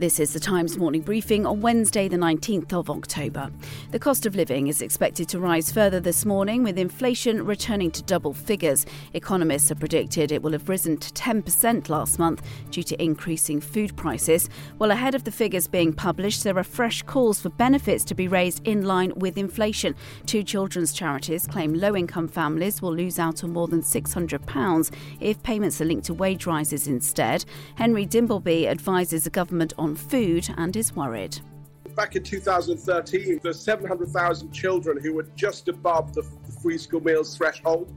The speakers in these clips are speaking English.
This is the Times morning briefing on Wednesday, the 19th of October. The cost of living is expected to rise further this morning, with inflation returning to double figures. Economists have predicted it will have risen to 10% last month due to increasing food prices. Well, ahead of the figures being published, there are fresh calls for benefits to be raised in line with inflation. Two children's charities claim low income families will lose out on more than £600 if payments are linked to wage rises instead. Henry Dimbleby advises the government on on food and is worried. Back in 2013, there's 700,000 children who were just above the free school meals threshold.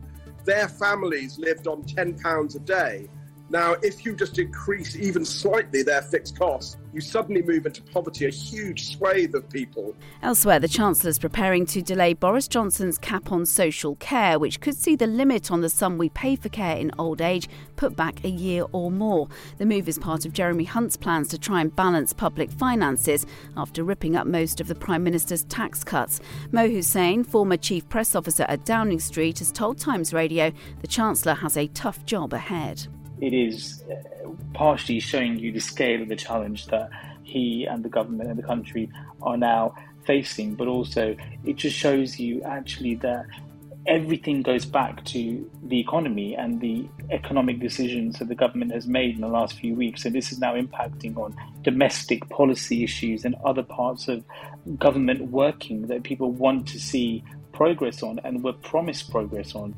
Their families lived on £10 a day. Now, if you just increase even slightly their fixed costs, you suddenly move into poverty, a huge swathe of people. Elsewhere, the Chancellor is preparing to delay Boris Johnson's cap on social care, which could see the limit on the sum we pay for care in old age put back a year or more. The move is part of Jeremy Hunt's plans to try and balance public finances after ripping up most of the Prime Minister's tax cuts. Mo Hussein, former chief press officer at Downing Street, has told Times Radio the Chancellor has a tough job ahead it is uh, partially showing you the scale of the challenge that he and the government and the country are now facing, but also it just shows you actually that everything goes back to the economy and the economic decisions that the government has made in the last few weeks. And this is now impacting on domestic policy issues and other parts of government working that people want to see progress on and were promised progress on.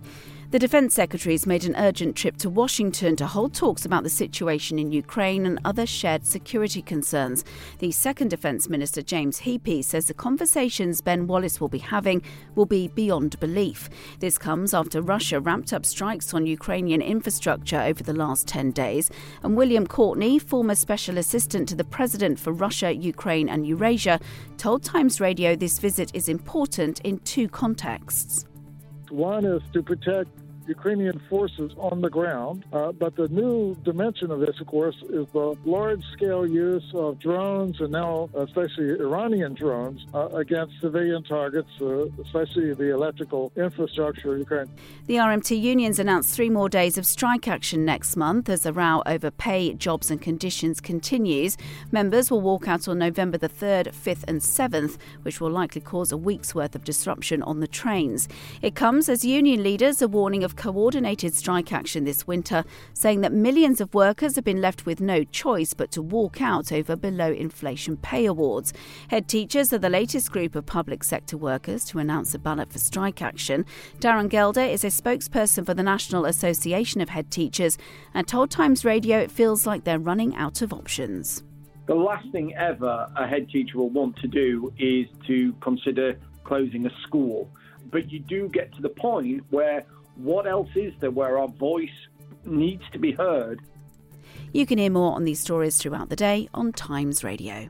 The Defence Secretary has made an urgent trip to Washington to hold talks about the situation in Ukraine and other shared security concerns. The second Defence Minister, James Heappey, says the conversations Ben Wallace will be having will be beyond belief. This comes after Russia ramped up strikes on Ukrainian infrastructure over the last 10 days. And William Courtney, former Special Assistant to the President for Russia, Ukraine, and Eurasia, told Times Radio this visit is important in two contexts. One is to protect Ukrainian forces on the ground. Uh, but the new dimension of this, of course, is the large scale use of drones and now especially Iranian drones uh, against civilian targets, uh, especially the electrical infrastructure of Ukraine. The RMT unions announced three more days of strike action next month as the row over pay, jobs, and conditions continues. Members will walk out on November the 3rd, 5th, and 7th, which will likely cause a week's worth of disruption on the trains. It comes as union leaders are warning of coordinated strike action this winter, saying that millions of workers have been left with no choice but to walk out over below inflation pay awards. Head teachers are the latest group of public sector workers to announce a ballot for strike action. Darren Gelder is a spokesperson for the National Association of Head Teachers and told Times Radio it feels like they're running out of options. The last thing ever a head teacher will want to do is to consider closing a school. But you do get to the point where what else is there where our voice needs to be heard? You can hear more on these stories throughout the day on Times Radio.